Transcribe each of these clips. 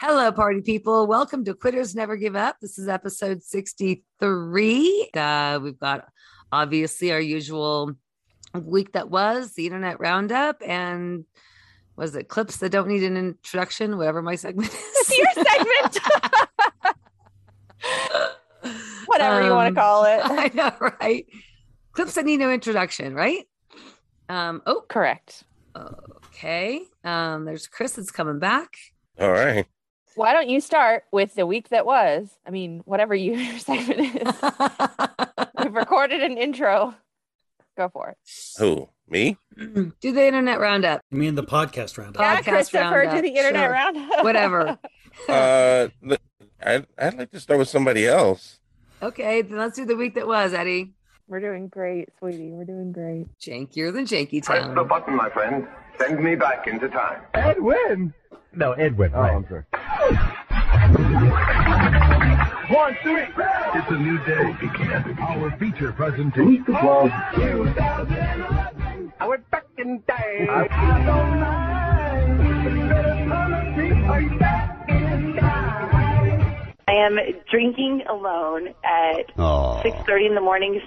Hello, party people. Welcome to Quitters Never Give Up. This is episode 63. Uh, we've got obviously our usual week that was the internet roundup and was it clips that don't need an introduction, whatever my segment is. Your segment. Whatever you want to Um, call it. I know, right? Clips that need no introduction, right? Um, oh, Correct. okay. Um, there's Chris that's coming back. All right. Why don't you start with the week that was? I mean, whatever your segment is. We've recorded an intro. Go for it. Who? Me? Do the internet roundup. You mean the podcast roundup? Yeah. Yeah, Podcast Christopher roundup, to the internet sure. roundup. Whatever. Uh, I'd, I'd like to start with somebody else. Okay, then let's do the week that was, Eddie. We're doing great, sweetie. We're doing great. Jankier than Janky Town. Press the button, my friend. Send me back into time. Edwin. No, Edwin. Oh, right. I'm sorry. One, two, three. It's a new day. Our feature presentation. I went back in time. I am drinking alone at 6:30 in the morning.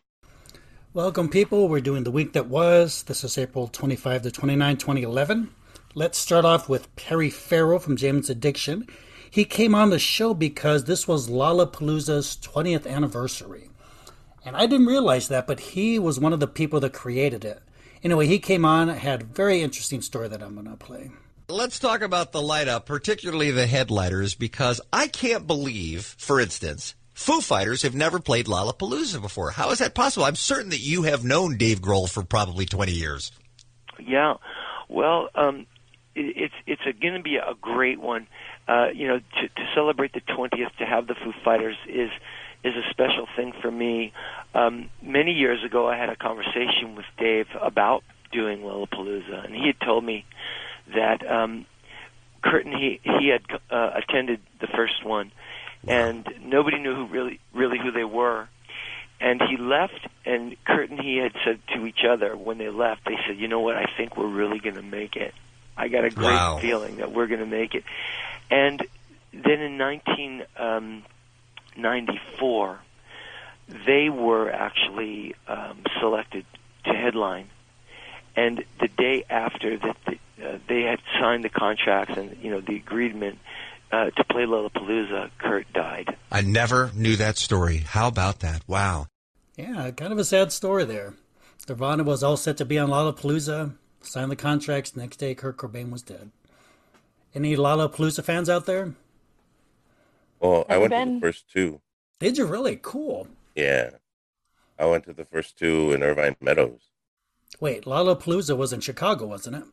Welcome, people. We're doing the week that was. This is April 25 to 29, 2011. Let's start off with Perry Farrell from Jane's Addiction. He came on the show because this was Lollapalooza's 20th anniversary. And I didn't realize that, but he was one of the people that created it. Anyway, he came on, had a very interesting story that I'm going to play. Let's talk about the light up, particularly the headlighters, because I can't believe, for instance, Foo Fighters have never played Lollapalooza before. How is that possible? I'm certain that you have known Dave Grohl for probably 20 years. Yeah, well, um, it, it's it's going to be a great one. Uh, you know, to, to celebrate the 20th, to have the Foo Fighters is is a special thing for me. Um, many years ago, I had a conversation with Dave about doing Lollapalooza, and he had told me that um, Curtin he he had uh, attended the first one, and nobody knew who really really who they were. And he left, and Kurt and he had said to each other when they left, they said, "You know what? I think we're really going to make it. I got a great Wow. feeling that we're going to make it." And then in 1994, they were actually um, selected to headline. And the day after that, the, uh, they had signed the contracts and you know the agreement uh, to play Lollapalooza. Kurt died. I never knew that story. How about that? Wow. Yeah, kind of a sad story there. Nirvana was all set to be on Lollapalooza, signed the contracts. Next day, Kurt Cobain was dead. Any Lollapalooza fans out there? Well, I Never went to the first two. Did you really? Cool. Yeah. I went to the first two in Irvine Meadows. Wait, Lollapalooza was in Chicago, wasn't it?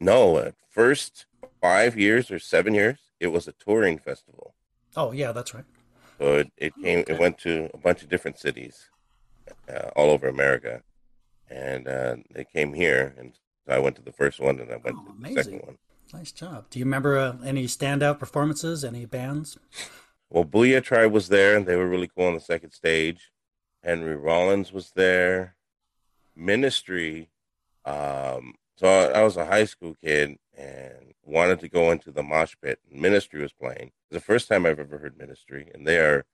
No, at first five years or seven years, it was a touring festival. Oh, yeah, that's right. So it, it came, it went to a bunch of different cities uh, all over America. And uh, they came here. And so I went to the first one and I went Oh, to the amazing. second one. Nice job. Do you remember uh, any standout performances? Any bands? Well, Booyah Tribe was there, and they were really cool on the second stage. Henry Rollins was there. Ministry. Um, so I, was a high school kid and wanted to go into the mosh pit. Ministry was playing. It was the first time I've ever heard Ministry, and they are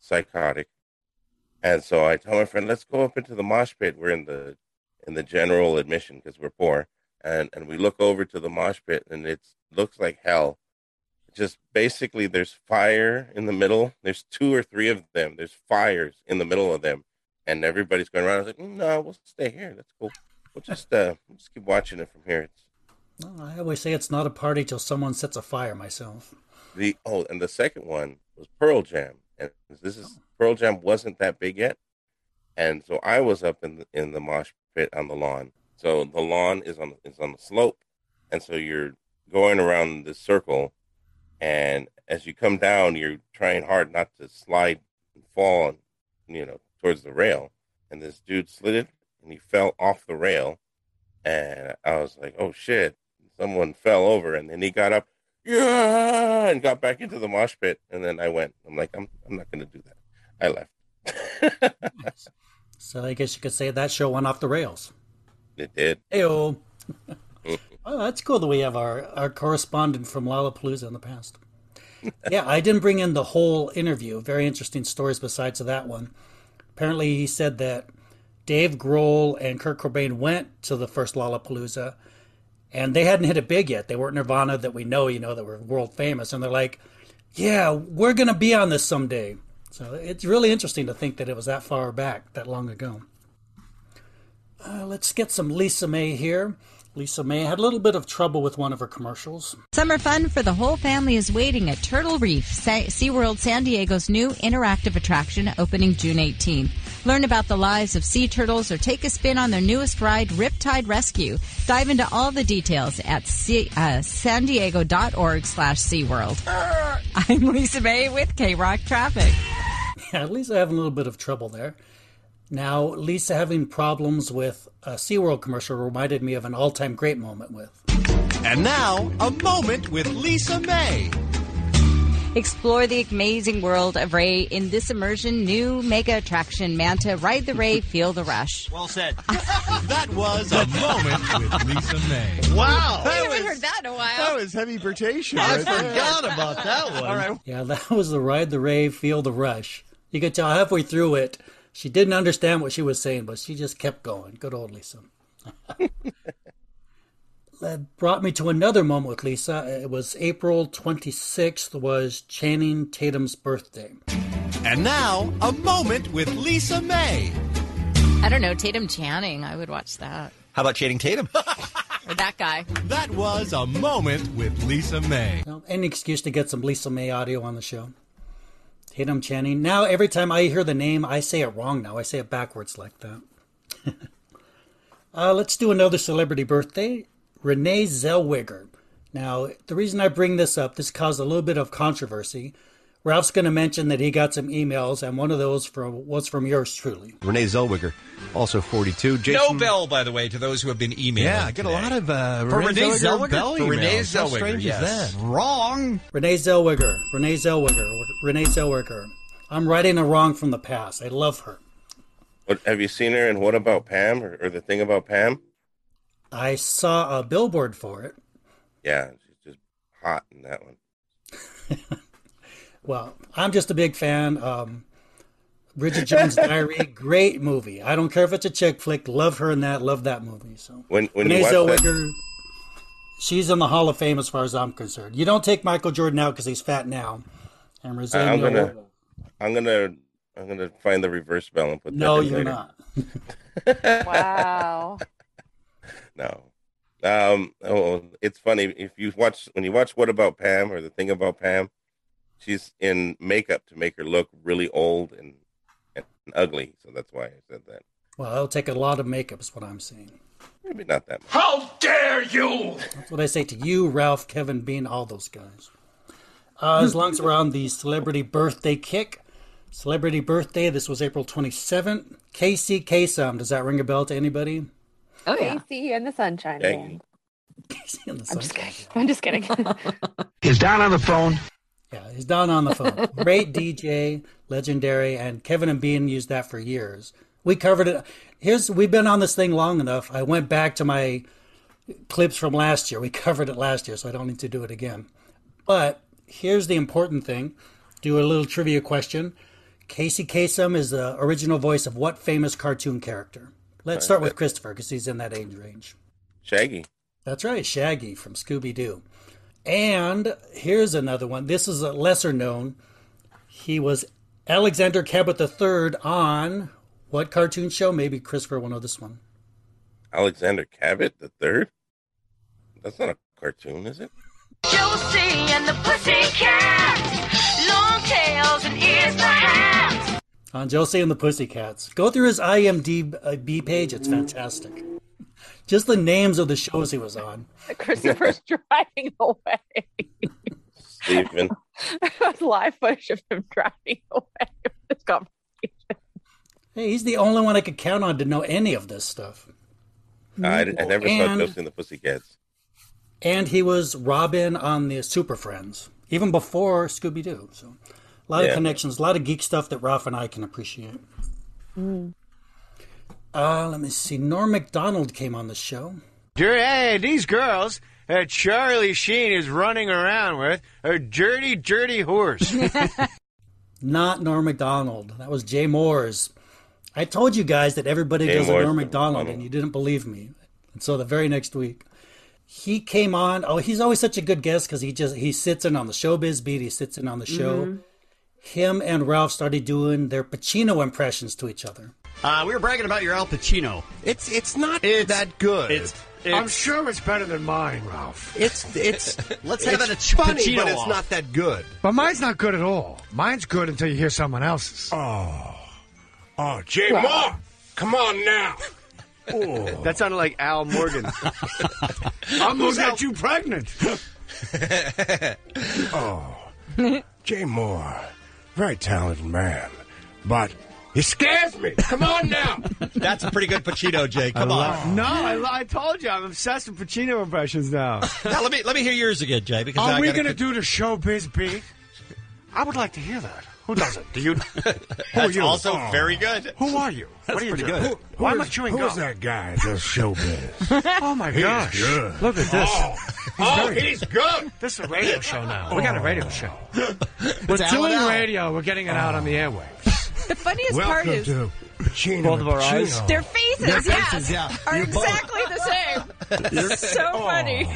psychotic. And so I tell my friend, "Let's go up into the mosh pit. We're in the in the general admission because we're poor." And and we look over to the mosh pit, and it looks like hell just basically there's fire in the middle. There's two or three of them. There's fires in the middle of them, and everybody's going around. I was like, "Mm, no, we'll stay here. That's cool. We'll just uh, we'll just keep watching it from here. Well, I always say it's not a party till someone sets a fire myself. the oh, and the second one was Pearl Jam, and this is Pearl Jam wasn't that big yet, and so I was up in the, in the mosh pit on the lawn. So the lawn is on is on the slope, and so you're going around this circle, and as you come down, you're trying hard not to slide and fall, you know, towards the rail. And this dude slid it, and he fell off the rail, and I was like, "Oh shit!" Someone fell over, and then he got up, yeah, and got back into the mosh pit. And then I went. I'm like, I'm I'm not going to do that. I left. Nice. So I guess you could say that show went off the rails. it did. Ayo. Oh, mm-hmm. that's cool that we have our, our correspondent from Lollapalooza in the past. yeah, I didn't bring in the whole interview. Very interesting stories besides that one. Apparently, he said that Dave Grohl and Kurt Cobain went to the first Lollapalooza, and they hadn't hit it big yet. They weren't Nirvana that we know, you know, that were world famous. And they're like, "Yeah, we're gonna be on this someday." So it's really interesting to think that it was that far back, that long ago. Uh, let's get some Lisa May here. Lisa May had a little bit of trouble with one of her commercials. Summer fun for the whole family is waiting at Turtle Reef, SeaWorld San Diego's new interactive attraction opening June 18. Learn about the lives of sea turtles or take a spin on their newest ride, Riptide Rescue. Dive into all the details at sea, uh, san diego.org slash SeaWorld. I'm Lisa May with K-Rock Traffic. Yeah, Lisa having a little bit of trouble there. Now, Lisa having problems with a SeaWorld commercial reminded me of an all time great moment with. And now, a moment with Lisa May. Explore the amazing world of Ray in this immersion new mega attraction, Manta. Ride the Ray, feel the rush. Well said. that was a moment with Lisa May. Wow. I haven't heard that in a while. That was heavy rotation. I right forgot about that one. All right. Yeah, that was the Ride the Ray, feel the rush. You could tell halfway through it she didn't understand what she was saying, but she just kept going. Good old Lisa. that brought me to another moment with Lisa. It was April 26th, was Channing Tatum's birthday. And now, a moment with Lisa May. I don't know, Tatum Channing. I would watch that. How about Channing Tatum? or that guy. That was a moment with Lisa May. Well, any excuse to get some Lisa May audio on the show. Tatum Channing. Now, every time I hear the name, I say it wrong now. I say it backwards like that. uh, let's do another celebrity birthday. Renee Zellweger. Now, the reason I bring this up, this caused a little bit of controversy. Ralph's going to mention that he got some emails, and one of those from, was from yours truly. Renee Zellweger, also 42. Jason... No bell, by the way, to those who have been emailing. Yeah, I get today. a lot of uh, For Renee, Renee Zellweger, Zellweger? bell For Renee emails. How Zellweger, strange yes. is that? Wrong. Renee Zellweger. Renee Zellweger. Renee Zellweger. I'm writing a wrong from the past. I love her. What have you seen her in What About Pam or, or the thing about Pam? I saw a billboard for it. Yeah, she's just hot in that one. well, I'm just a big fan. Um, Bridget Jones' Diary, great movie. I don't care if it's a chick flick. Love her in that. Love that movie. So when when Renee Zellweger, that, she's in the Hall of Fame as far as I'm concerned. You don't take Michael Jordan out because he's fat now. And I'm gonna, I'm gonna, I'm gonna find the reverse bell and put. No, that in you're later. not. wow. No. Um. Oh, it's funny if you watch when you watch What About Pam or the thing about Pam, she's in makeup to make her look really old and, and ugly. So that's why I said that. Well, it'll take a lot of makeup, is what I'm saying. Maybe not that much. How dare you! That's what I say to you, Ralph, Kevin, Bean, all those guys. Uh, as long as we're on the celebrity birthday kick, celebrity birthday, this was April 27th. Casey Kasem, does that ring a bell to anybody? Oh, yeah. Casey and the Sunshine Dang. Band. Casey and the I'm just Sunshine kidding. I'm just kidding. Is Don on the phone? Yeah, he's down on the phone. Great DJ, legendary, and Kevin and Bean used that for years. We covered it. Here's we've been on this thing long enough. I went back to my clips from last year. We covered it last year, so I don't need to do it again. But here's the important thing. Do a little trivia question. Casey Kasem is the original voice of what famous cartoon character? Let's start with Christopher because he's in that age range. Shaggy. That's right, Shaggy from Scooby Doo. And here's another one. This is a lesser known. He was Alexander Cabot III on what cartoon show? Maybe Christopher will know this one. Alexander Cabot the third. That's not a cartoon, is it? Josie and the Pussycats, long tails and ears perhaps. On Josie and the Pussycats. Go through his IMDb uh, page. It's fantastic. Just the names of the shows he was on. Christopher's driving away. Stephen. Live footage of him driving away. from This conversation. Hey, he's the only one I could count on to know any of this stuff. I, I never saw And- Josie and the Pussycats. And he was Robin on the Super Friends, even before Scooby Doo. So, a lot Yeah. of connections, a lot of geek stuff that Ralph and I can appreciate. Uh, let me see. Norm MacDonald came on the show. Hey, these girls that Charlie Sheen is running around with are dirty, dirty horse. Not Norm MacDonald. That was Jay Mohr's. I told you guys that everybody Jay does a Mohr's Norm the MacDonald, and you didn't believe me. And so the very next week, he came on. Oh, he's always such a good guest because he just he sits in on the showbiz beat. He sits in on the show. Mhm. Him and Ralph started doing their Pacino impressions to each other. Uh, we were bragging about your Al Pacino. It's it's not that good. It's, I'm sure it's better than mine, Ralph. It's it's Let's it's have it a funny, Pacino but it's off. not that good. But mine's not good at all. Mine's good until you hear someone else's. Oh. Oh, Jay Mohr! Come on now! Oh. That sounded like Al Morgan. I'm gonna get you pregnant! oh. Jay Mohr. Very talented man. But he scares me! Come on now! That's a pretty good Pacino, Jay. Come on. No, I, I told you I'm obsessed with Pacino impressions now. Now let me let me hear yours again, Jay. Because Are I we gotta gonna do the showbiz beat? I would like to hear that. Who does it? Do you? Who are That's you? also Oh. very good. Who are you? That's what are you pretty doing? good. Who, Why why am am I I chewing Who gum? is that guy that does showbiz? oh my He's gosh! good. Look at this. Oh, He's oh, he's good. This is a radio show now. We got a radio show. We're doing Alan radio. We're getting it out on the airwaves. The funniest part Welcome is to Pacino Both of our and eyes. Their faces, Their yeah, faces, yeah. are You both- exactly the same. so Oh. funny.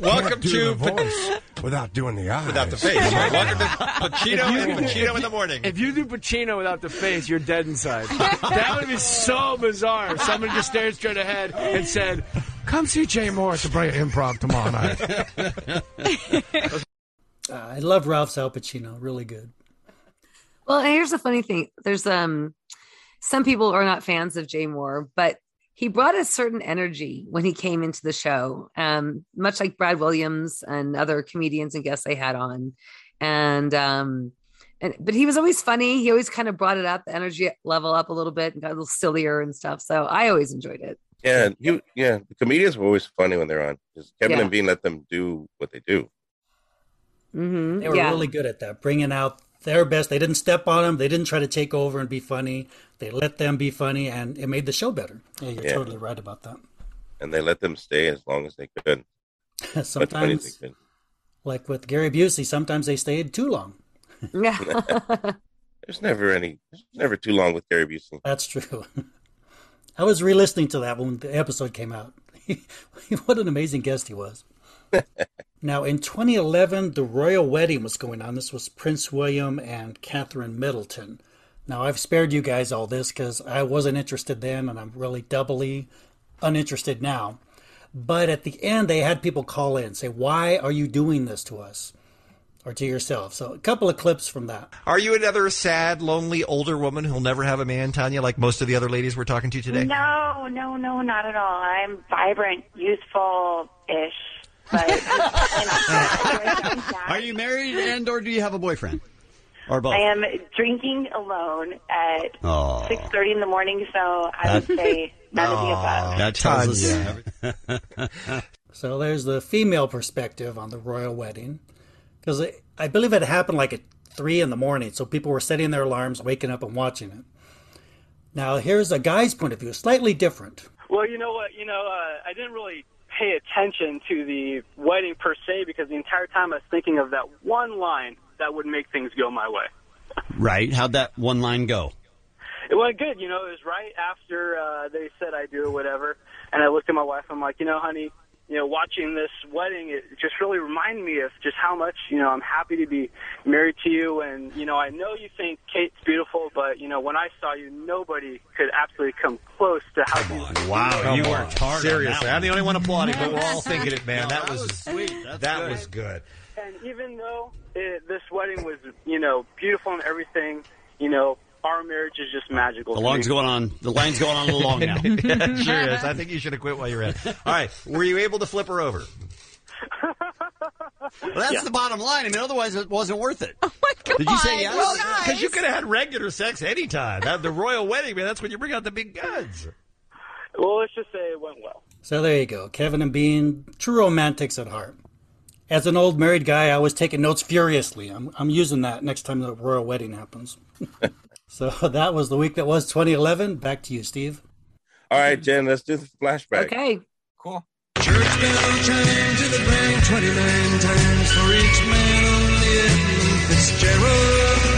Welcome Can't do to the voice without doing the eyes. without the face. Welcome to Pacino and Pacino in the morning. If you do Pacino without the face, you're dead inside. that would be so bizarre if somebody just stared straight ahead and said, Come see Jay Mohr at the Brea Improv tomorrow night. Uh, I love Ralph's Al Pacino. Really good. Well, and here's the funny thing. There's um some people are not fans of Jay Mohr, but he brought a certain energy when he came into the show. Um, much like Brad Williams and other comedians and guests they had on. And um and but he was always funny. He always kind of brought it up, the energy level up a little bit and got a little sillier and stuff. So I always enjoyed it. Yeah, you yeah. The comedians were always funny when they're on. because Kevin Yeah. and Bean let them do what they do. hmm They were yeah. really good at that, bringing out their best. They didn't step on them. They didn't try to take over and be funny. They let them be funny, and it made the show better. Yeah, you're Yeah. totally right about that. And they let them stay as long as they could. Much funny as sometimes, they could. like with Gary Busey, sometimes they stayed too long. Yeah. There's never any. There's never too long with Gary Busey. That's true. I was re-listening to that when the episode came out. what an amazing guest he was. Now, in 2011, the royal wedding was going on. This was Prince William and Catherine Middleton. Now, I've spared you guys all this because I wasn't interested then, and I'm really doubly uninterested now. But at the end, they had people call in say, "Why are you doing this to us?" or to yourself. So, a couple of clips from that. Are you another sad, lonely, older woman who'll never have a man, Tanya, like most of the other ladies we're talking to today? No, no, no, not at all. I'm vibrant, youthful-ish, but Are you married and or do you have a boyfriend? Or both? I am drinking alone at Oh. six thirty in the morning, so I would say none of the above. That tells us. So there's the female perspective on the royal wedding, because I believe it happened like at three in the morning, so people were setting their alarms, waking up, and watching it. Now here's a guy's point of view, slightly different. Well, you know what? You know, uh, I didn't really pay attention to the wedding per se because the entire time I was thinking of that one line that would make things go my way. Right. How'd that one line go? It went good. You know, it was right after uh, they said I do or whatever, and I looked at my wife. I'm like, you know, honey, you know, watching this wedding, it just really reminded me of just how much, you know, I'm happy to be married to you. And, you know, I know you think Kate's beautiful, but, you know, when I saw you, nobody could absolutely come close to how beautiful Wow, you on. worked hard Seriously, I'm the only one applauding, but we're all thinking it, man. that, was, sweet. That's that good. was good. And even though it, this wedding was, you know, beautiful and everything, you know, our marriage is just magical. The line's going on. The line's going on a little long now. yeah, sure is. I think you should have quit while you're at. it. All right, were you able to flip her over? Well, that's the bottom line. I mean, otherwise it wasn't worth it. Oh my god! Did you say yes? Well, guys. Because you could have had regular sex anytime. That, the royal wedding, man, that's when you bring out the big guns. Well, let's just say it went well. So there you go, Kevin and Bean, true romantics at heart. As an old married guy, I was taking notes furiously. I'm, I'm using that next time the royal wedding happens. So that was the week that was 2011. Back to you, Steve. All right, Jen, let's do the flashback. Okay. Cool. Church bell chimed to the bank 29 times for each man on the Edmund Fitzgerald.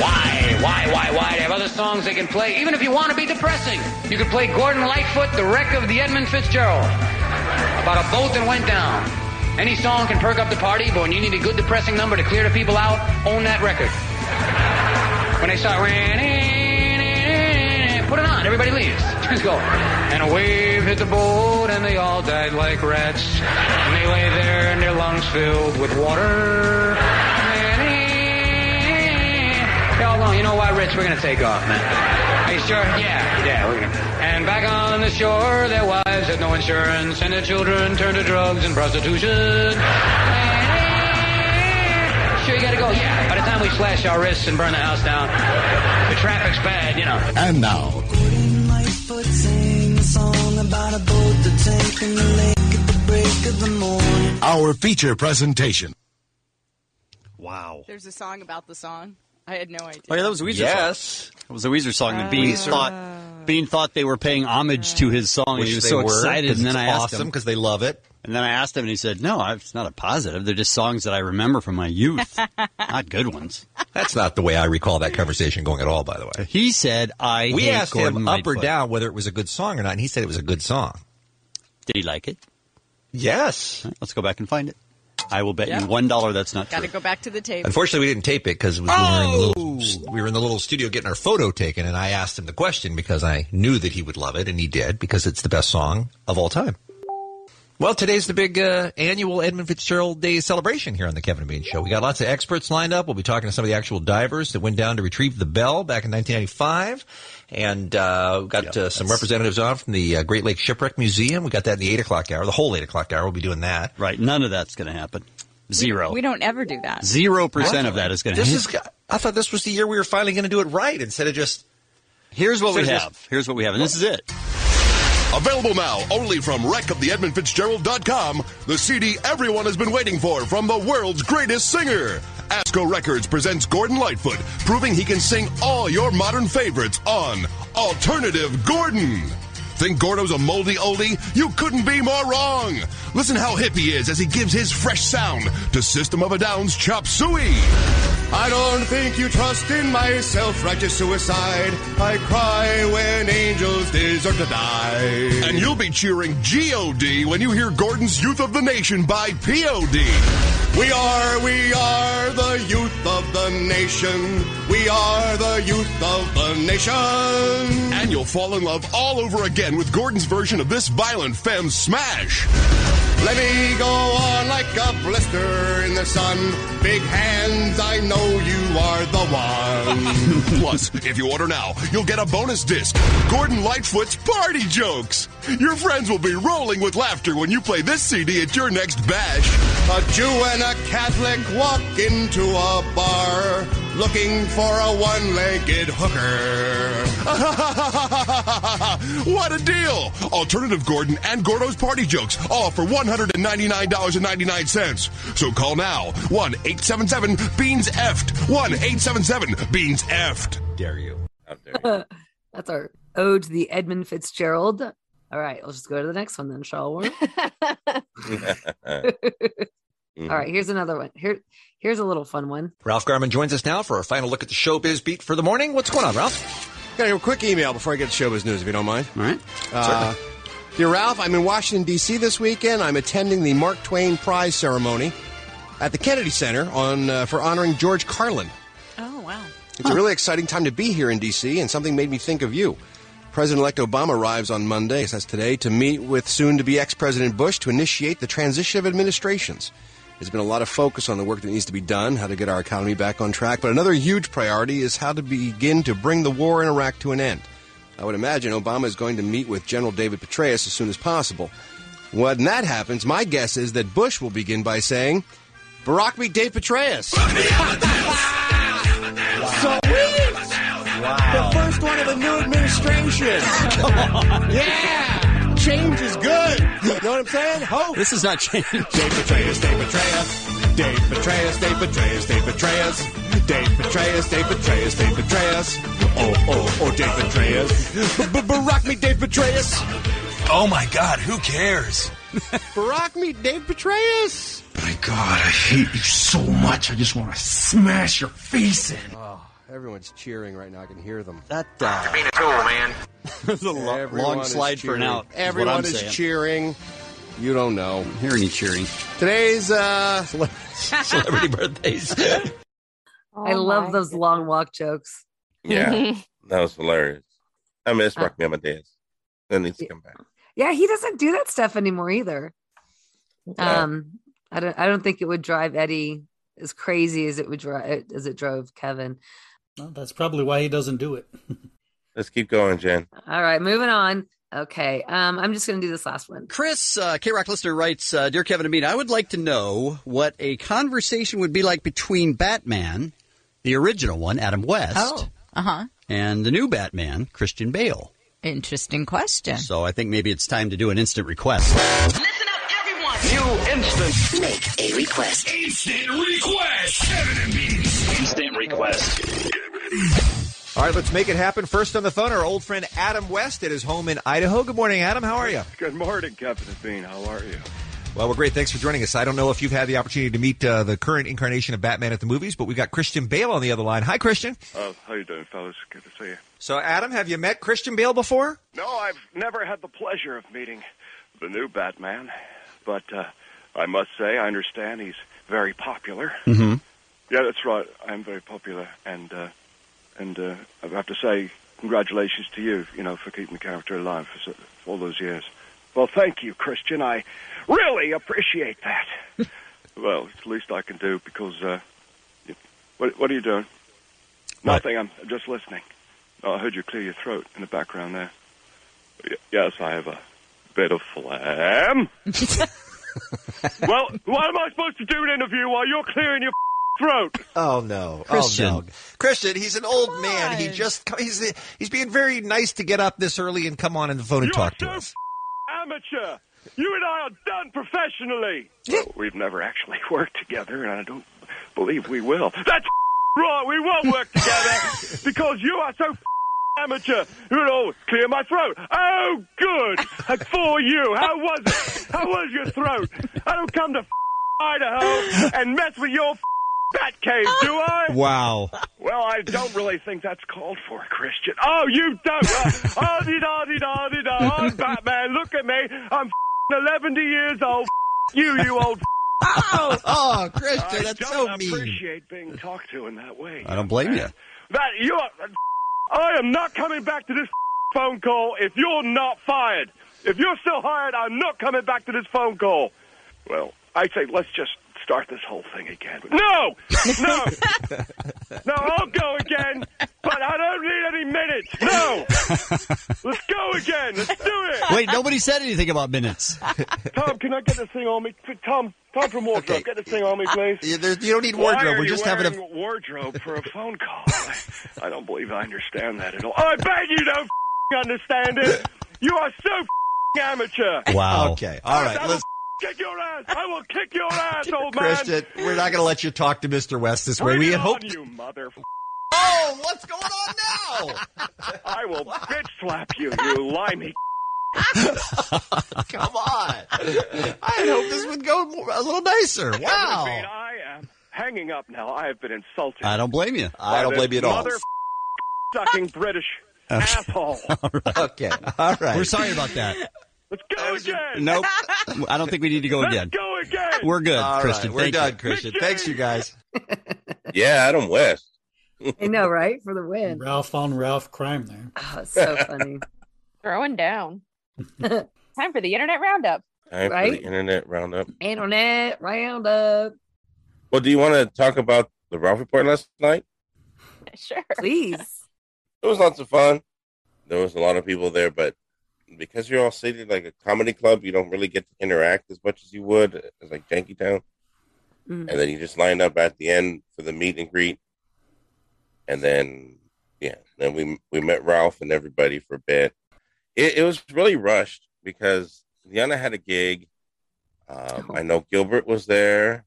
Why, why, why, why? They have other songs they can play. Even if you want to be depressing, you could play Gordon Lightfoot, The Wreck of the Edmund Fitzgerald. About a boat that went down. Any song can perk up the party, but when you need a good depressing number to clear the people out, own that record. When they start, put it on, everybody leaves. Just go. And a wave hit the boat, and they all died like rats. And they lay there, and their lungs filled with water. They all going, you know what, Rich, we're gonna take off, man. Are you sure? Yeah, yeah, we're gonna. And back on the shore, their wives had no insurance, and their children turned to drugs and prostitution. Sure, you gotta go. Yeah. By the time we slash our wrists and burn the house down, the traffic's bad, you know. And now. Lightfoot sang a song about a boat that sank in the lake at the break of the morning. Our feature presentation. Wow. There's a song about the song. I had no idea. Oh yeah, that was a Weezer Yes. song. That was a Weezer song that oh, Bean Weezer. thought Bean thought they were paying homage to his song. Which he was so were, excited, 'cause and then it's I asked awesome him 'cause they love it. And then I asked him, and he said, "No, it's not a positive. They're just songs that I remember from my youth, not good ones." That's not the way I recall that conversation going at all, by the way. He said, "I." We hate asked Gordon him up or down whether it was a good song or not, and he said it was a good song. Did he like it? Yes. Let's go back and find it. I will bet Yeah. you one dollar that's not Got to go back to the tape. Unfortunately, we didn't tape it because we, were in oh! we were in the little studio getting our photo taken, and I asked him the question because I knew that he would love it, and he did because it's the best song of all time. Well, today's the big uh, annual Edmund Fitzgerald Day celebration here on the Kevin and Bean Show. We got lots of experts lined up. We'll be talking to some of the actual divers that went down to retrieve the bell back in 1995. And uh, we've got uh, some representatives on from the uh, Great Lakes Shipwreck Museum. We got that in the 8 o'clock hour, the whole 8 o'clock hour. We'll be doing that. Right. None of that's going to happen. Zero. We don't ever do that. Zero percent of that is going to This happen. is. I thought this was the year we were finally going to do it right instead of just. Here's what we instead of have. Here's what we have, and this is it. Available now only from wreckoftheedmundfitzgerald.com, the CD everyone has been waiting for from the world's greatest singer. Asco Records presents Gordon Lightfoot, proving he can sing all your modern favorites on Alternative Gordon. Think Gordo's a moldy oldie? You couldn't be more wrong. Listen how hip he is as he gives his fresh sound to System of a Down's Chop Suey. I don't think you trust in my self-righteous suicide. I cry when angels deserve to die. And you'll be cheering G.O.D. when you hear Gordon's Youth of the Nation by P.O.D. We are, we are the youth of the nation. We are the youth of the nation. And you'll fall in love all over again with Gordon's version of this violent femme smash. Let me go on like a blister in the sun. Big hands, I know you are the one. Plus, if you order now, you'll get a bonus disc. Gordon Lightfoot's Party Jokes. Your friends will be rolling with laughter when you play this CD at your next bash. A Jew and a Catholic walk into a bar looking for a one-legged hooker. what a deal! Alternative Gordon and Gordo's Party Jokes, all for $199.99. So call now, 1-877-BEANS EFT, 1-877-BEANS EFT. Dare you. That's our ode to the Edmund Fitzgerald. All right, let's just go to the next one then, shall we? All right, here's another one. Here, here's a little fun one. Ralph Garman joins us now for our final look at the showbiz beat for the morning. What's going on, Ralph? Got a quick email before I get to showbiz news, if you don't mind. All right. Uh, dear Ralph, I'm in Washington, D.C. this weekend. I'm attending the Mark Twain Prize ceremony at the Kennedy Center on uh, for honoring George Carlin. Oh, wow. It's a really exciting time to be here in D.C., and something made me think of you. President elect Obama arrives on Monday, as that's today, to meet with soon to be ex President Bush to initiate the transition of administrations. There's been a lot of focus on the work that needs to be done, how to get our economy back on track, but another huge priority is how to begin to bring the war in Iraq to an end. I would imagine Obama is going to meet with General David Petraeus as soon as possible. When that happens, my guess is that Bush will begin by saying, Barack meet Dave Petraeus. So Sweet! The first one of the new administration. Yeah! Change is good. You know what I'm saying? Hope. This is not change. Dave Petraeus, Dave Petraeus. Dave betray us, Dave betray us, Dave betray us. Dave betray us, Dave betray us, Dave betray us. Oh, oh, oh, Dave betray us. Barack me, Dave betray us. Oh my God, who cares? Barack me, Dave Petraeus. My God, I hate you so much. I just want to smash your face in. Oh, everyone's cheering right now. I can hear them. That uh, being a tool, man. It's a lo- long is slide for an cheering. out. is what Everyone I'm is cheering. You don't know. Hearing you cheering. Today's uh, Celebrity birthdays. I love those long walk jokes. Yeah, that was hilarious. I miss Uh, Rocky Amadeus. That needs to come back. Yeah, he doesn't do that stuff anymore either. Yeah. Um, I don't. I don't think it would drive Eddie as crazy as it would drive as it drove Kevin. Well, that's probably why he doesn't do it. Let's keep going, Jen. All right, moving on. Okay, um, I'm just gonna do this last one. Chris, uh, K Rock listener writes, uh, Dear Kevin and Bean, I would like to know what a conversation would be like between Batman, the original one, Adam West, Oh, uh huh. and the new Batman, Christian Bale. Interesting question. So I think maybe it's time to do an instant request. Listen up, everyone. You instant. Make a request. Instant request. Kevin and Bean's instant request. All right, let's make it happen. First on the phone, our old friend Adam West at his home in Idaho. Good morning, Adam. How are you? Good morning, Captain Bean. How are you? Well, we're great. Thanks for joining us. I don't know if you've had the opportunity to meet uh, the current incarnation of Batman at the movies, but we've got Christian Bale on the other line. Hi, Christian. Oh, how you doing, fellas? Good to see you. So, Adam, have you met Christian Bale before? No, I've never had the pleasure of meeting the new Batman, but uh, I must say I understand he's very popular. Mm-hmm. Yeah, that's right. I'm very popular, and uh, and uh, I have to say congratulations to you, you know, for keeping the character alive for, for all those years. Well, thank you, Christian. I really appreciate that. well, it's the least I can do because. Uh, you- what, what are you doing? Nothing. I'm just listening. Oh, I heard you clear your throat in the background there. Y- yes, I have a bit of phlegm. well, what am I supposed to do in an interview while you're clearing your throat? Oh no, Christian. Oh, no. Christian, he's an old man. He just he's he's being very nice to get up this early and come on in the phone and You're talk to so us. Amateur. You and I are done professionally. Well, we've never actually worked together, and I don't believe we will. That's right. We won't work together because you are so amateur. You know, clear my throat. Oh, good. For you, how was it? How was your throat? I don't come to Idaho and mess with your bat cave, do I? Wow. Well, I don't really think that's called for, Christian. Oh, you don't? Uh, oh, dee da dee da dee da. I'm Batman. Look at me. I'm 11 years old. You, you old. Oh, oh, Christian, I that's don't appreciate being talked to in that way. I don't blame you. That you are. I am not coming back to this phone call if you're not fired. If you're still hired, I'm not coming back to this phone call. Well, I say let's just start this whole thing again. No, no, no. I'll go again, but I don't need any minutes. No, let's go again. Let's do it. Wait, nobody said anything about minutes. Tom, can I get this thing on me? Tom, Tom from wardrobe, get this thing on me, please. You, there- you don't need Why wardrobe. are We're you just having a. wardrobe for a phone call. I, I don't believe I understand that at all. I bet you don't understand it. You are so amateur. Wow. Okay. All right. I Let's, kick your ass. I will kick your ass, old man. Christian, we're not going to let you talk to Mr. West this way. Bring We hope. you mother. Oh, what's going on now? I will bitch slap you, you limey. Come on. I had hoped this would go more, a little nicer. Wow. I am hanging up now. I have been insulted. I don't blame you. I don't blame you at all. Mother sucking British asshole. Okay. All right. We're sorry about that. Let's go again. Nope. I don't think we need to go Let's again. go again. We're good, All right, Christian. We're Thank done, you. Christian. Thanks, you guys. Yeah, Adam West. I know, right? For the win. Ralph on Ralph crime there. Oh, it's so funny. Throwing down. Time for the internet roundup. Time for Right? the internet roundup. Internet roundup. Well, do you want to talk about the Ralph report last night? Sure. Please. It was lots of fun. There was a lot of people there, but because you're all seated like a comedy club, you don't really get to interact as much as you would as like Jankytown. Mm. And then you just line up at the end for the meet and greet. And then, yeah, then we we met Ralph and everybody for a bit. It, it was really rushed because Liana had a gig. Um, I know Gilbert was there.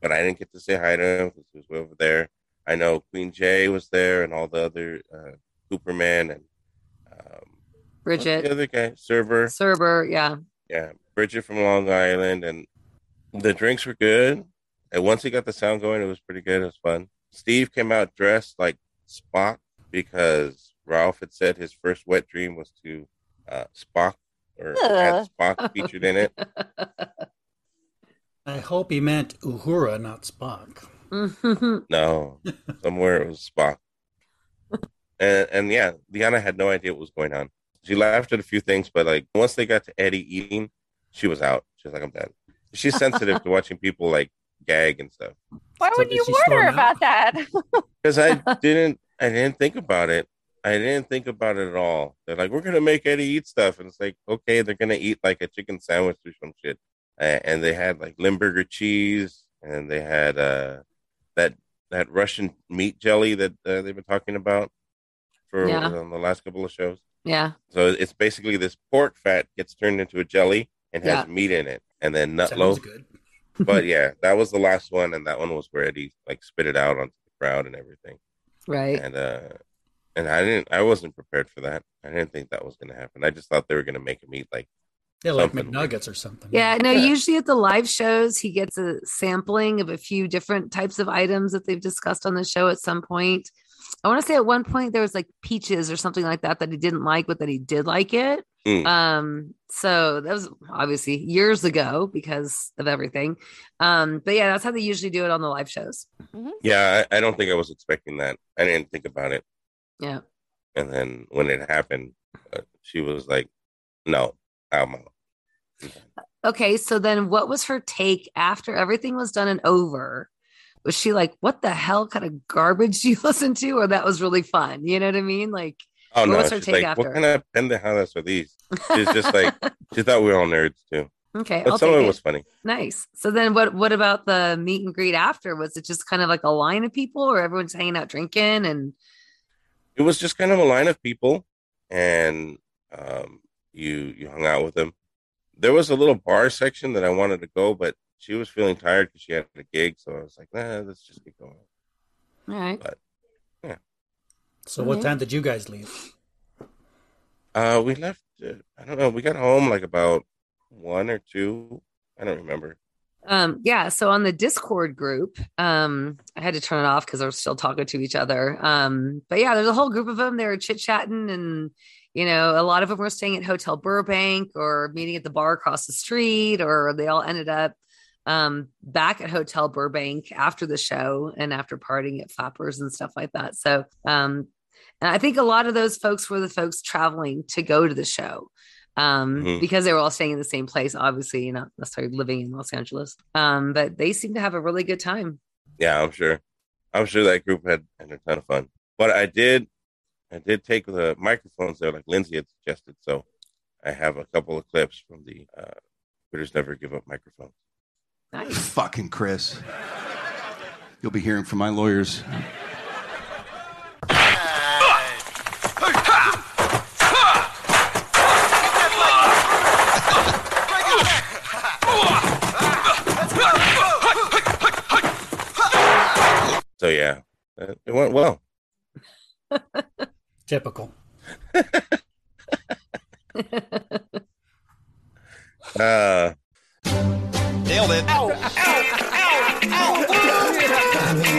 but I didn't get to say hi to him because he was way over there. I know Queen Jay was there and all the other uh, Cooperman and um, Bridget. the other guy, server. Server, yeah. Yeah, Bridget from Long Island, and the drinks were good. And once he got the sound going, it was pretty good. It was fun. Steve came out dressed like Spock because Ralph had said his first wet dream was to uh, Spock or had Spock featured in it. I hope he meant Uhura, not Spock. No, somewhere it was Spock. And and yeah, Liana had no idea what was going on. She laughed at a few things, but like once they got to Eddie eating, she was out. She was like, "I'm done." She's sensitive to watching people like gag and stuff. Why would did you she warn her out? about that? because I didn't I didn't think about it. I didn't think about it at all. They're like, we're gonna make Eddie eat stuff, and it's like, okay, they're gonna eat like a chicken sandwich or some shit. A- And they had like Limburger cheese, and they had uh that that Russian meat jelly that uh, they've been talking about for Yeah. on the last couple of shows. Yeah. So it's basically this pork fat gets turned into a jelly and has Yeah. meat in it, and then nut Sounds loaf. good. but yeah, that was the last one, and that one was where Eddie like spit it out onto the crowd and everything. Right. And uh, and I didn't, I wasn't prepared for that. I didn't think that was going to happen. I just thought they were going to make him eat like Yeah, like something. McNuggets or something. Yeah, no, usually at the live shows, he gets a sampling of a few different types of items that they've discussed on the show at some point. I want to say at one point there was like peaches or something like that that he didn't like, but that he did like it. Mm. Um, so that was obviously years ago because of everything. Um, but yeah, that's how they usually do it on the live shows. Yeah, I, I don't think I was expecting that. I didn't think about it. Yeah. And then when it happened, uh, she was like, "No, I'm out." Okay, so then what was her take after everything was done and over? Was she like, what the hell kind of garbage do you listen to? Or that was really fun? You know what I mean? Like, Oh what no, was her take like, after? "What kind of pendejadas are these?" She's just like, she thought we were all nerds too. Okay, but I'll some of it it. was funny. Nice. So then what what about the meet and greet after? Was it just kind of like a line of people or everyone's hanging out drinking and It was just kind of a line of people, and um, you you hung out with them. There was a little bar section that I wanted to go, but she was feeling tired because she had a gig, so I was like, "Nah, let's just get going." all right. But yeah, So what time did you guys leave? uh, we left. Uh, I don't know. We got home like about one or two. I don't remember. Um, yeah, so on the Discord group, um, I had to turn it off because I was still talking to each other. Um, but yeah, there's a whole group of them. They were chit chatting, and you know, a lot of them were staying at Hotel Burbank or meeting at the bar across the street, or they all ended up um back at Hotel Burbank after the show and after partying at Flappers and stuff like that. So um and I think a lot of those folks were the folks traveling to go to the show um, Mhm. because they were all staying in the same place, obviously, not necessarily living in Los Angeles. Um, but they seem to have a really good time. Yeah, I'm sure. I'm sure that group had, had a ton of fun. But I did, I did take the microphones there, like Lindsay had suggested. So I have a couple of clips from the uh, Quitters Never Give Up microphone. Fucking Chris. You'll be hearing from my lawyers. So yeah, uh, it went well. Typical. Uh, Nailed it.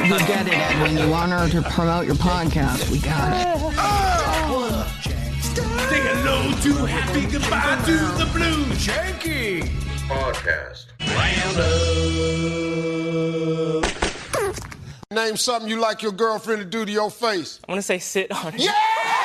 You get it, Edwin. You want her to promote your podcast. We got it. Say hello to happy goodbye to the blue janky podcast. Name something you like your girlfriend to do to your face. I want to say sit on it. Yes!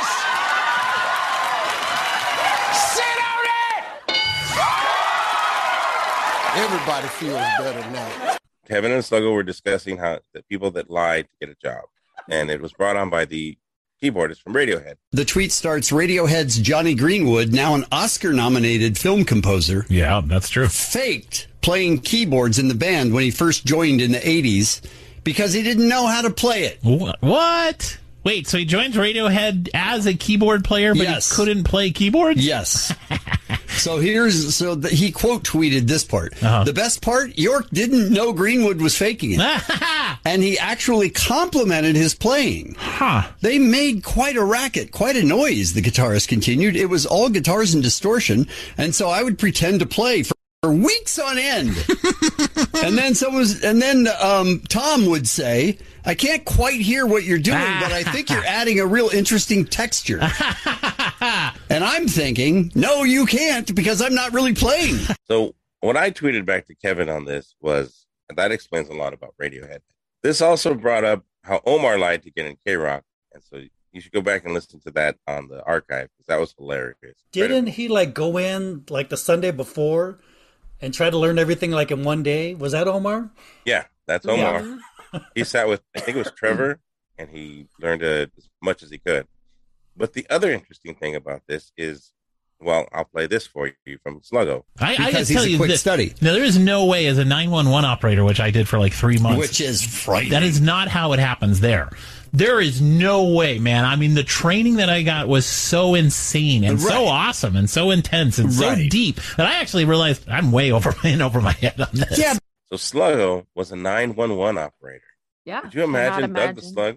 Everybody feels better now. Kevin and Sluggo were discussing how the people that lied to get a job, and it was brought on by the keyboardist from Radiohead. The tweet starts Radiohead's Jonny Greenwood, now an Oscar nominated film composer. Yeah, that's true. Faked playing keyboards in the band when he first joined in the 80s because he didn't know how to play it. What? What? Wait, so he joins Radiohead as a keyboard player, but Yes. he couldn't play keyboards? Yes. So here's so the, he quote tweeted this part. The best part: Yorke didn't know Greenwood was faking it, and he actually complimented his playing. Huh? They made quite a racket, quite a noise. The guitarist continued. It was all guitars and distortion, and so I would pretend to play for. For weeks on end, and then someone, and then um, Thom would say, "I can't quite hear what you're doing, but I think you're adding a real interesting texture." And I'm thinking, "No, you can't, because I'm not really playing." So what I tweeted back to Kevin on this was that explains a lot about Radiohead. This also brought up how Omar lied to get in KROQ, and so you should go back and listen to that on the archive because that was hilarious. Didn't he like go in like the Sunday before and try to learn everything like in one day? Was that Omar? Yeah, that's Omar. he sat with I think it was Trevor, and he learned uh, as much as he could. But the other interesting thing about this is, well, I'll play this for you from Sluggo. I, I just tell you quick this. Now there is no way as a 911 operator, which I did for like three months, Which is frightening. That is not how it happens there. There is no way, man. I mean, the training that I got was so insane and so awesome and so intense and so deep that I actually realized I'm way over in over my head on this. Yeah. So Sluggo was a 911 operator. Yeah. Could you imagine Doug the Slug?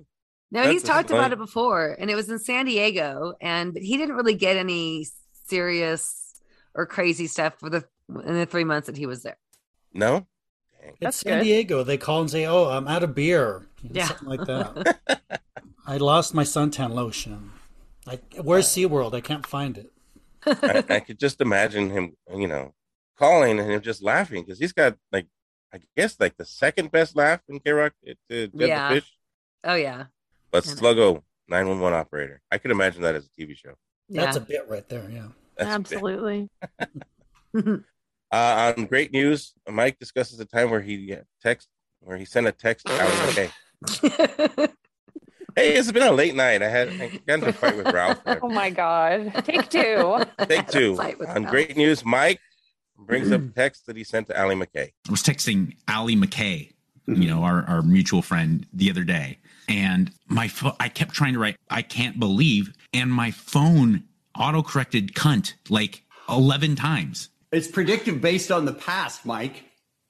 No, Doug he's talked about it before, and it was in San Diego, and but he didn't really get any serious or crazy stuff for the in the three months that he was there. No. It's San Diego. They call and say, "Oh, I'm out of beer," Yeah. something like that. I lost my suntan lotion. I, where's SeaWorld? I can't find it. I, I could just imagine him, you know, calling and him just laughing because he's got like, I guess like the second best laugh in KROQ. It Dead Yeah. the Fish, Oh yeah, but Sluggo 911 operator. I could imagine that as a TV show. Yeah. That's a bit right there. Yeah. That's. Absolutely. Uh, on great news, Mike discusses a time where he uh, text where he sent a text to Alan McKay. hey, it's been a late night. I had I got into a fight with Ralph. Oh my God. Take two. Take two. On great news, Mike brings up a text that he sent to Allie MacKay. I was texting Allie MacKay, you know, our, our mutual friend the other day. And my pho- I kept trying to write, I can't believe, and my phone auto-corrected cunt like 11 times. It's predictive based on the past, Mike.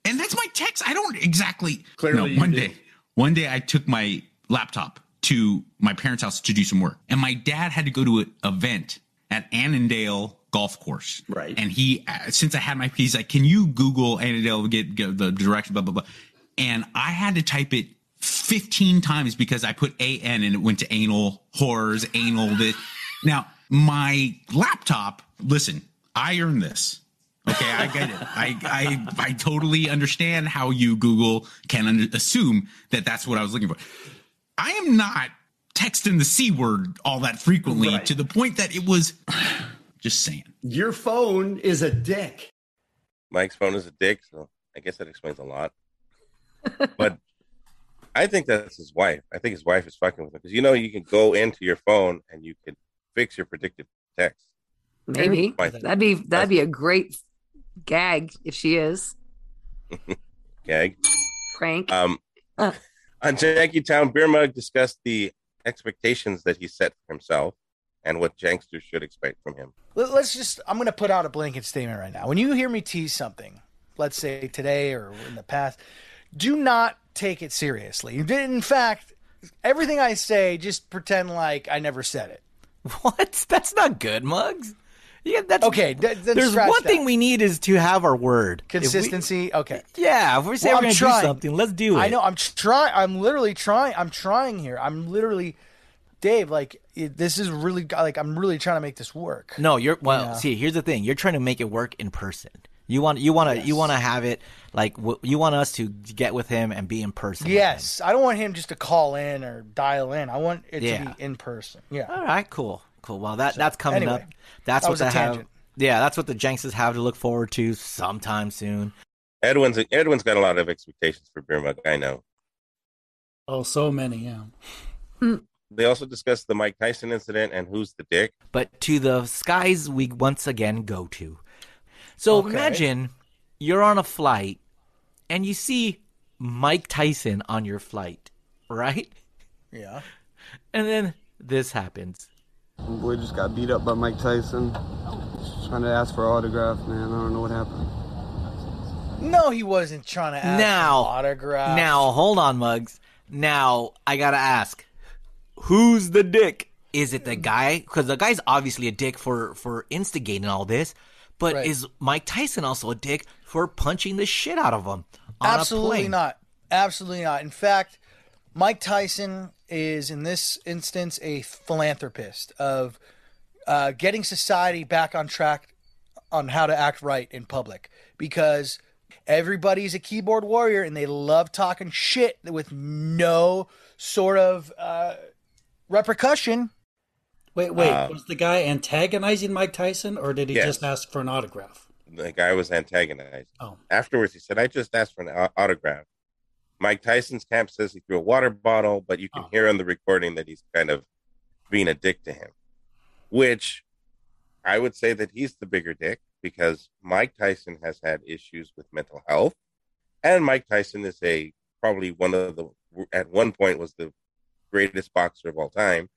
And that's my text. I don't exactly Clearly No, one day, one day I took my laptop to my parents' house to do some work. And my dad had to go to an event at Annandale Golf Course. Right. And he, uh, since I had my, he's like, can you Google Annandale, get, get the direction, blah, blah, blah. And I had to type it 15 times because I put AN and it went to anal horrors, anal this. Now, my laptop, listen, I earned this. Okay, I get it. I, I I totally understand how you Google can under, assume that that's what I was looking for. I am not texting the c word all that frequently Right. to the point that it was. Just saying. Your phone is a dick. Mike's phone is a dick, so I guess that explains a lot. But I think that's his wife. I think his wife is fucking with him because you know you can go into your phone and you can fix your predictive text. maybe that'd be that'd be a great gag if she is gag. prank. Um, Uh. on Janky Town, Beer Mug discussed the expectations that he set for himself and what Janksters should expect from him. Let's just, I'm going to put out a blanket statement right now. When you hear me tease something, let's say today or in the past, do not take it seriously. In fact, everything I say, just pretend like I never said it. What? That's not good, Mugs. Yeah, that's okay. th- There's one thing we need is to have our word. If we- Consistency. okay. yeah, if we say Well, we're going to do something, let's do it. I know. I'm trying. I'm literally trying. I'm trying here. I'm literally, Dave. Like it, this is really like I'm really trying to make this work. No, you're well. See, here's the thing: you're trying to make it work in person. You want you want to you want to have it like w- you want us to get with him and be in person. Yes, I don't want him just to call in or dial in. I want it Yeah. to be in person. Yeah. All right, cool, cool. Well, that So, that's coming anyway, up. That's that what was a they have. Yeah, that's what the Jenkses have to look forward to sometime soon. Edwin's Edwin's got a lot of expectations for Beer Mug. I know. Oh, so many. Yeah. They also discussed the Mike Tyson incident and who's the dick. But to the skies we once again go to. So Okay. imagine you're on a flight and you see Mike Tyson on your flight, right? Yeah. And then this happens. Boy just got beat up by Mike Tyson. trying to ask for an autograph, man. I don't know what happened. No, he wasn't trying to ask now, for an autograph. Now, hold on, Mugs. Now, I gotta ask, who's the dick? Is it the guy? Because the guy's obviously a dick for for instigating all this, but Right. is Mike Tyson also a dick for punching the shit out of him? On a Absolutely not. Absolutely not. In fact, Mike Tyson is in this instance a philanthropist of uh, getting society back on track on how to act right in public because everybody's a keyboard warrior and they love talking shit with no sort of uh, repercussion. Wait, wait. Uh, was the guy antagonizing Mike Tyson, or did he Yes. just ask for an autograph? The guy was antagonized. Oh. Afterwards, he said, I just asked for an autograph. Mike Tyson's camp says he threw a water bottle, but you can Oh. hear on the recording that he's kind of being a dick to him, which I would say that he's the bigger dick because Mike Tyson has had issues with mental health. And Mike Tyson is a probably one of the, at one point, was the greatest boxer of all time.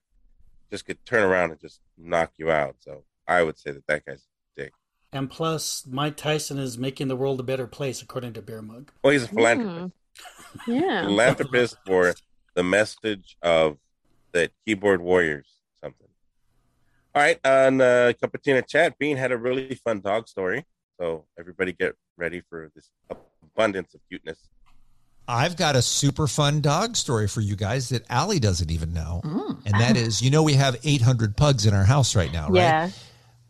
Just could turn around and just knock you out. So I would say that that guy's a dick. And plus, Mike Tyson is making the world a better place, according to Beer Mug. Well, he's a philanthropist. Yeah. philanthropist for the message of that keyboard warriors something. All right, on uh, Cupatina chat, Bean had a really fun dog story, so everybody get ready for this abundance of cuteness. I've got a super fun dog story for you guys that Allie doesn't even know. Mm. And that is, you know, we have 800 pugs in our house right now, right? Yeah.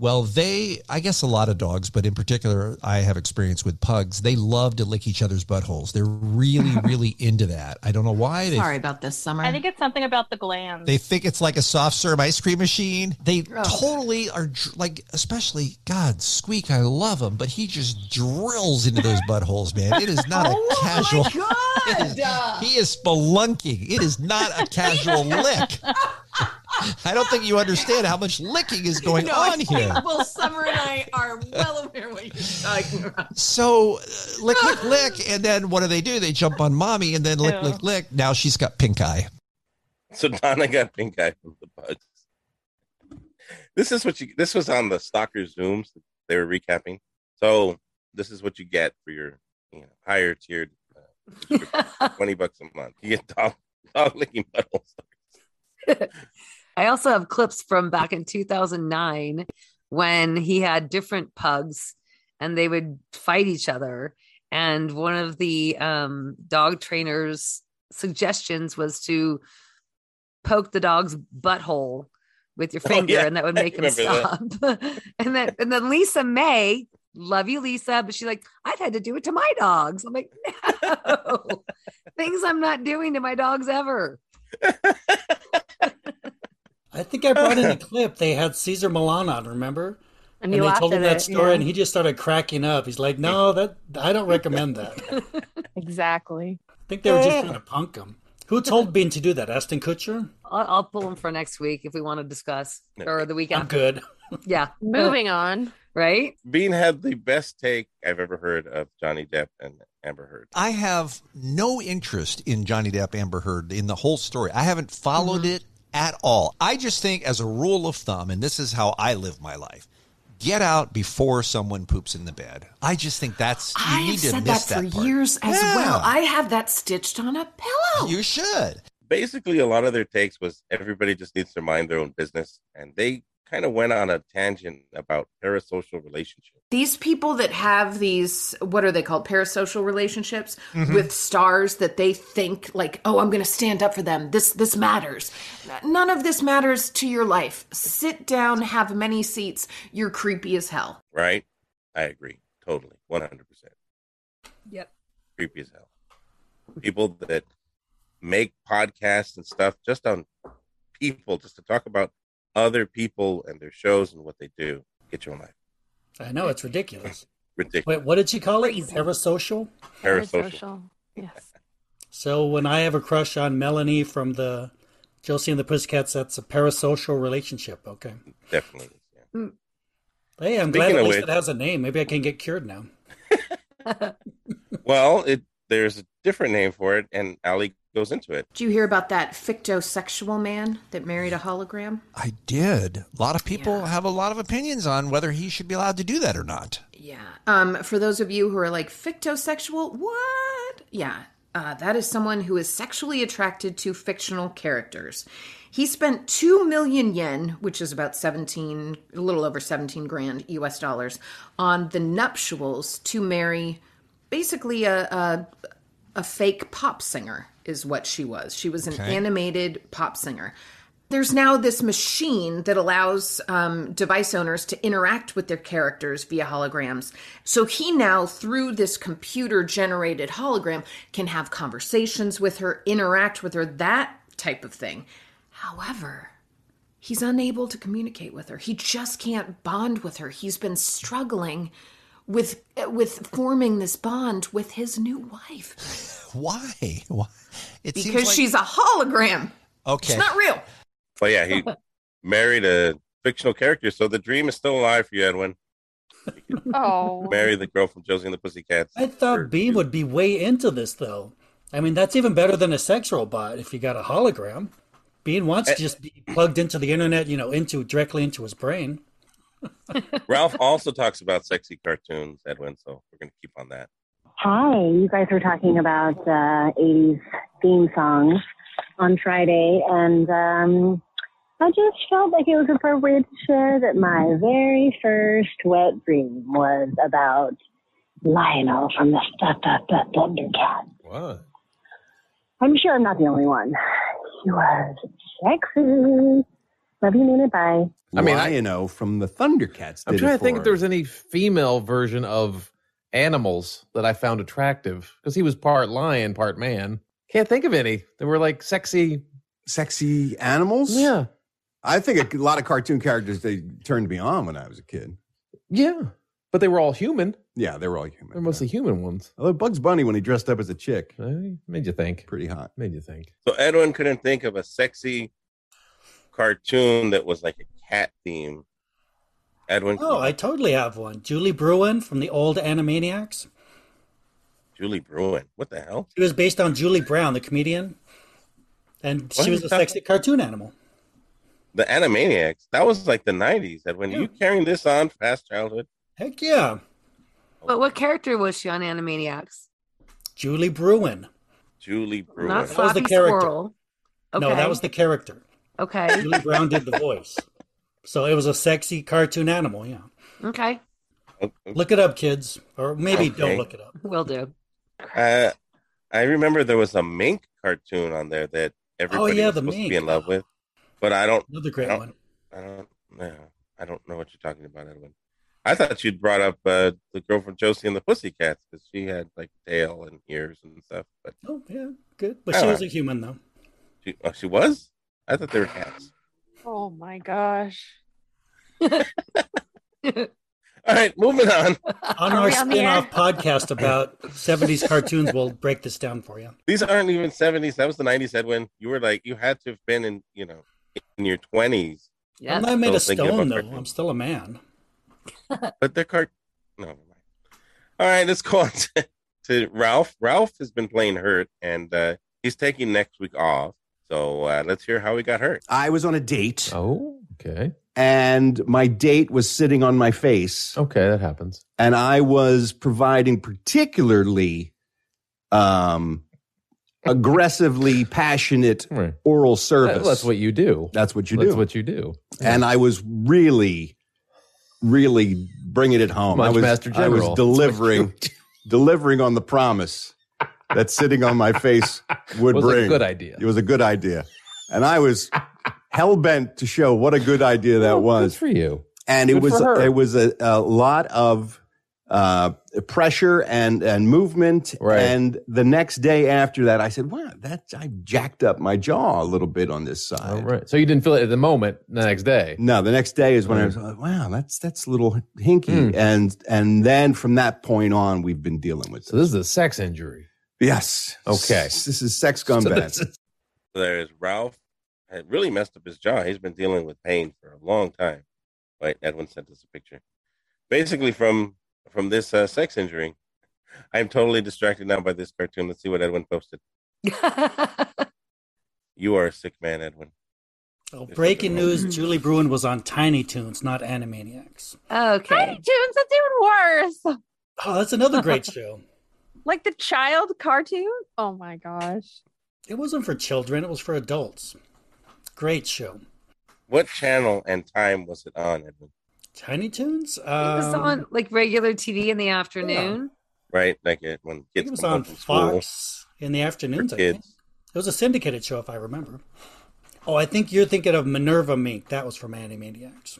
Well, they, I guess a lot of dogs, but in particular, I have experience with pugs. They love to lick each other's buttholes. They're really, really into that. I don't know why. They, Sorry about this, Summer. I think it's something about the glands. they think it's like a soft serve ice cream machine. They Gross. totally are like, especially God, Squeak. I love him, but he just drills into those buttholes, man. It is not a oh casual. It is- he is spelunking. It is not a casual lick. I don't think you understand how much licking is going no, on here. Well, Summer and I are well aware what you're talking about. So uh, lick, lick, lick, and then what do they do? They jump on mommy, and then lick, Ew. lick, lick. Now she's got pink eye. So Donna got pink eye from the bugs. This is what you. This was on the Stalker Zooms. They were recapping. So this is what you get for your you know, higher tiered uh, twenty bucks a month. You get dog dog licking buttholes. I also have clips from back in 2009 when he had different pugs and they would fight each other. And one of the um, dog trainers' suggestions was to poke the dog's butthole with your Oh, finger, yeah. and that would make him stop. and then, and then Lisa May, love you, Lisa, but she's like, I've had to do it to my dogs. I'm like, no, things I'm not doing to my dogs ever. I think I brought in a clip. They had Cesar Millan on, remember? And And, they told him that it, story, yeah. and he just started cracking up. He's like, "No, that I don't recommend that." Exactly. I think they were just trying to punk him. Who told Bean to do that? Ashton Kutcher. I'll, I'll pull him for next week if we want to discuss or the weekend. I'm good. Yeah. Moving on. Right? Bean had the best take I've ever heard of Johnny Depp and Amber Heard. I have no interest in Johnny Depp Amber Heard in the whole story. I haven't followed Mm-hmm. it at all. I just think, as a rule of thumb, and this is how I live my life. Get out before someone poops in the bed. I just think that's you I need have to said miss that for part. years as Yeah. well. I have that stitched on a pillow. You should. Basically, a lot of their takes was everybody just needs to mind their own business, and they kind of went on a tangent about parasocial relationships. These people that have these, what are they called? Parasocial relationships Mhm. with stars that they think like, oh, I'm going to stand up for them. This this matters. None of this matters to your life. Sit down, have many seats. You're creepy as hell. Right? I agree. Totally. 100%. Yep. Creepy as hell. People that make podcasts and stuff just on people, just to talk about other people and their shows and what they do. Get your own life. I know it's ridiculous. Ridiculous. Wait, what did she call it? Parasocial. Parasocial. Yes. So when I have a crush on Melanie from the Josie and the Pussycats, that's a parasocial relationship. Okay. Definitely. Mm. Hey, I'm Speaking glad at least which- it has a name. Maybe I can get cured now. Well, it there's a different name for it, and Allie goes into it. Did you hear about that fictosexual man that married a hologram? I did. A lot of people have a lot of opinions on whether he should be allowed to do that or not. Yeah. Um, for those of you who are like fictosexual, what? Yeah. Uh, that is someone who is sexually attracted to fictional characters. He spent 2 million yen, which is about 17, a little over 17 grand US dollars, on the nuptials to marry basically a, a, a fake pop singer, is what she was. She was an Okay. animated pop singer. There's now this machine that allows um, device owners to interact with their characters via holograms. So he now, through this computer generated hologram, can have conversations with her, interact with her, that type of thing. However, he's unable to communicate with her. He just can't bond with her. He's been struggling with with forming this bond with his new wife Why? Why? It seems because like- she's a hologram. Okay. It's not real. But yeah, he married a fictional character, so the dream is still alive for you, Edwin. Oh. Marry the girl from Josie and the Pussycats. I thought Bean would be way into this, though. I mean, that's even better than a sex robot if you got a hologram. Bean wants Eh. to just be plugged into the internet, you know, into directly into his brain. Ralph also talks about sexy cartoons, Edwin, so we're going to keep on that. Hi, you guys were talking about uh, 80s theme songs on Friday, and um, I just felt like it was appropriate to share that my very first wet dream was about Lion-O from the Th- Th- Th- Thundercat. What? I'm sure I'm not the only one. He was sexy. Love you, mean it. Bye. I mean, I- you know, from the Thundercats. I'm trying to think if there was any female version of animals that I found attractive because he was part lion, part man. Can't think of any. They were like sexy, sexy animals. Yeah, I think a lot of cartoon characters they turned me on when I was a kid. yeah, but they were all human. Yeah, they were all human. They're mostly human ones. Although Bugs Bunny, when he dressed up as a chick, made you think. Pretty hot. Made you think. So Edwin couldn't think of a sexy cartoon that was like a cat theme. Edwin, Oh, I totally have one. Julie Bruin from the old Animaniacs. Julie Bruin. What the hell? She was based on Julie Brown, the comedian, and What? she was a sexy cartoon animal. The Animaniacs. That was like the 90s. That Edwin, you carrying this on past childhood? Heck yeah, But what character was she on Animaniacs? Julie Bruin. Julie Bruin. Not That was the Floppy character. Squirrel. No, that was the character. Okay. Julie Brown did the voice. So it was a sexy cartoon animal, yeah. Okay. Look it up, kids. Or maybe Okay. don't look it up. Will do. Uh, I remember there was a mink cartoon on there that everybody Oh, yeah, was the supposed to be in love with, but I don't. Another great I don't, one. I don't know. I don't know what you're talking about, Edwin. I thought you'd brought up uh, the girl from Josie and the Pussycats because she had like tail and ears and stuff. But Oh, yeah, good. But she Oh. was a human, though. she, oh, she was. I thought they were cats. Oh my gosh. All right, moving on. On our on spin off podcast about 70s cartoons, we'll break this down for you. These aren't even 70s. That was the 90s, Edwin. You were like, you had to have been in, you know, in your 20s. Yeah. I'm not made of Still thinking stone, though. cartoons. I'm still a man. But they're cart. No, never mind. All right, let's go on to, to Ralph. Ralph has been playing hurt, and uh, he's taking next week off. So uh, let's hear how he got hurt. I was on a date. Oh, okay. And my date was sitting on my face. Okay, that happens. And I was providing particularly um aggressively passionate oral service. That's what you do. That's what you That's do. That's what you do. And I was really, really bringing it home. I was, Master I was delivering, delivering on the promise that sitting on my face would bring. It Was a bring. good idea. It was a good idea, and I was hell bent to show what a good idea that was for you. And it was it was a, a lot of uh, pressure and and movement. And the next day after that, I said, "Wow, that I jacked up my jaw a little bit on this side." All right. So you didn't feel it at the moment. The next day. No, the next day is when I was Mm. like, "Wow, that's that's a little hinky," Mm. and and then from that point on, we've been dealing with. So this is a sex injury. Yes. Okay. This is sex So scumbag. this is- There's Ralph. Had really messed up his jaw. He's been dealing with pain for a long time. Wait, Edwin sent us a picture. Basically, from from this uh, sex injury, I'm totally distracted now by this cartoon. Let's see what Edwin posted. You are a sick man, Edwin. Oh, breaking news: Julie Bruin was on Tiny Toons, not Animaniacs. Okay. Tiny Toons, that's even worse. Oh, that's another great show. Like the child cartoon? Oh my gosh. It wasn't for children; it was for adults. Great show. What channel and time was it on, Edwin? Tiny Toons. it was Um, on like regular TV in the afternoon. Right, like it when kids it was on home from school. Fox in the afternoons. For I think it was a syndicated show, if I remember. Oh, I think you're thinking of Minerva Mink. That was from Animaniacs.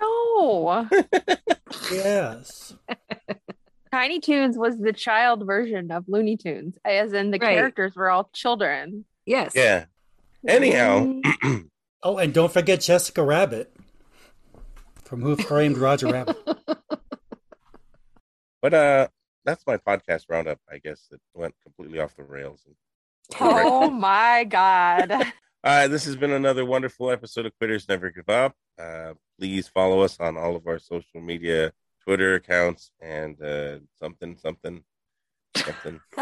No. Yes. Tiny Toons was the child version of Looney Tunes, as in the Right. characters were all children. Yes. Yeah. Anyhow, Oh, and don't forget Jessica Rabbit from Who Framed Roger Rabbit. but uh, that's my podcast roundup. I guess it went completely off the rails. Oh my god. All right, this has been another wonderful episode of Quitters Never Give Up. Uh, please follow us on all of our social media, Twitter accounts, and uh, something, something, something.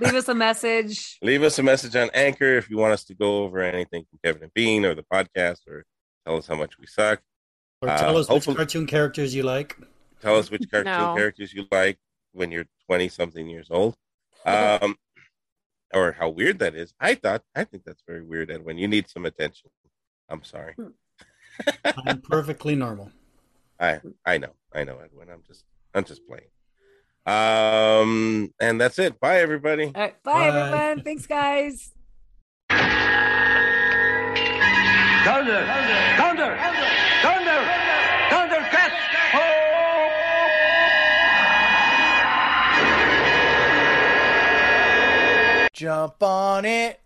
Leave us a message. Leave us a message on Anchor if you want us to go over anything from Kevin and Bean or the podcast, or tell us how much we suck. Or tell Uh, us which cartoon characters you like. Tell us which cartoon No. characters you like when you're 20 something years old. Um, or how weird that is. I thought, I think that's very weird. And when you need some attention, I'm sorry. I'm perfectly normal. I, I know, I know, Edwin. I'm just, I'm just playing. Um, and that's it. Bye, everybody. All right. Bye, everyone. Thanks, guys. Thunder! Thunder! Thunder! Thundercats! Jump on it.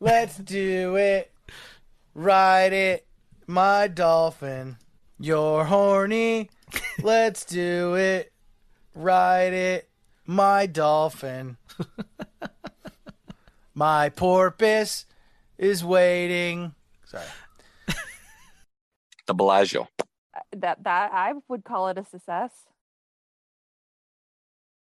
Let's do it. Ride it, my dolphin. You're horny. Let's do it. Ride it, my dolphin. my porpoise is waiting. Sorry. The Bellagio. Uh, that that I would call it a success.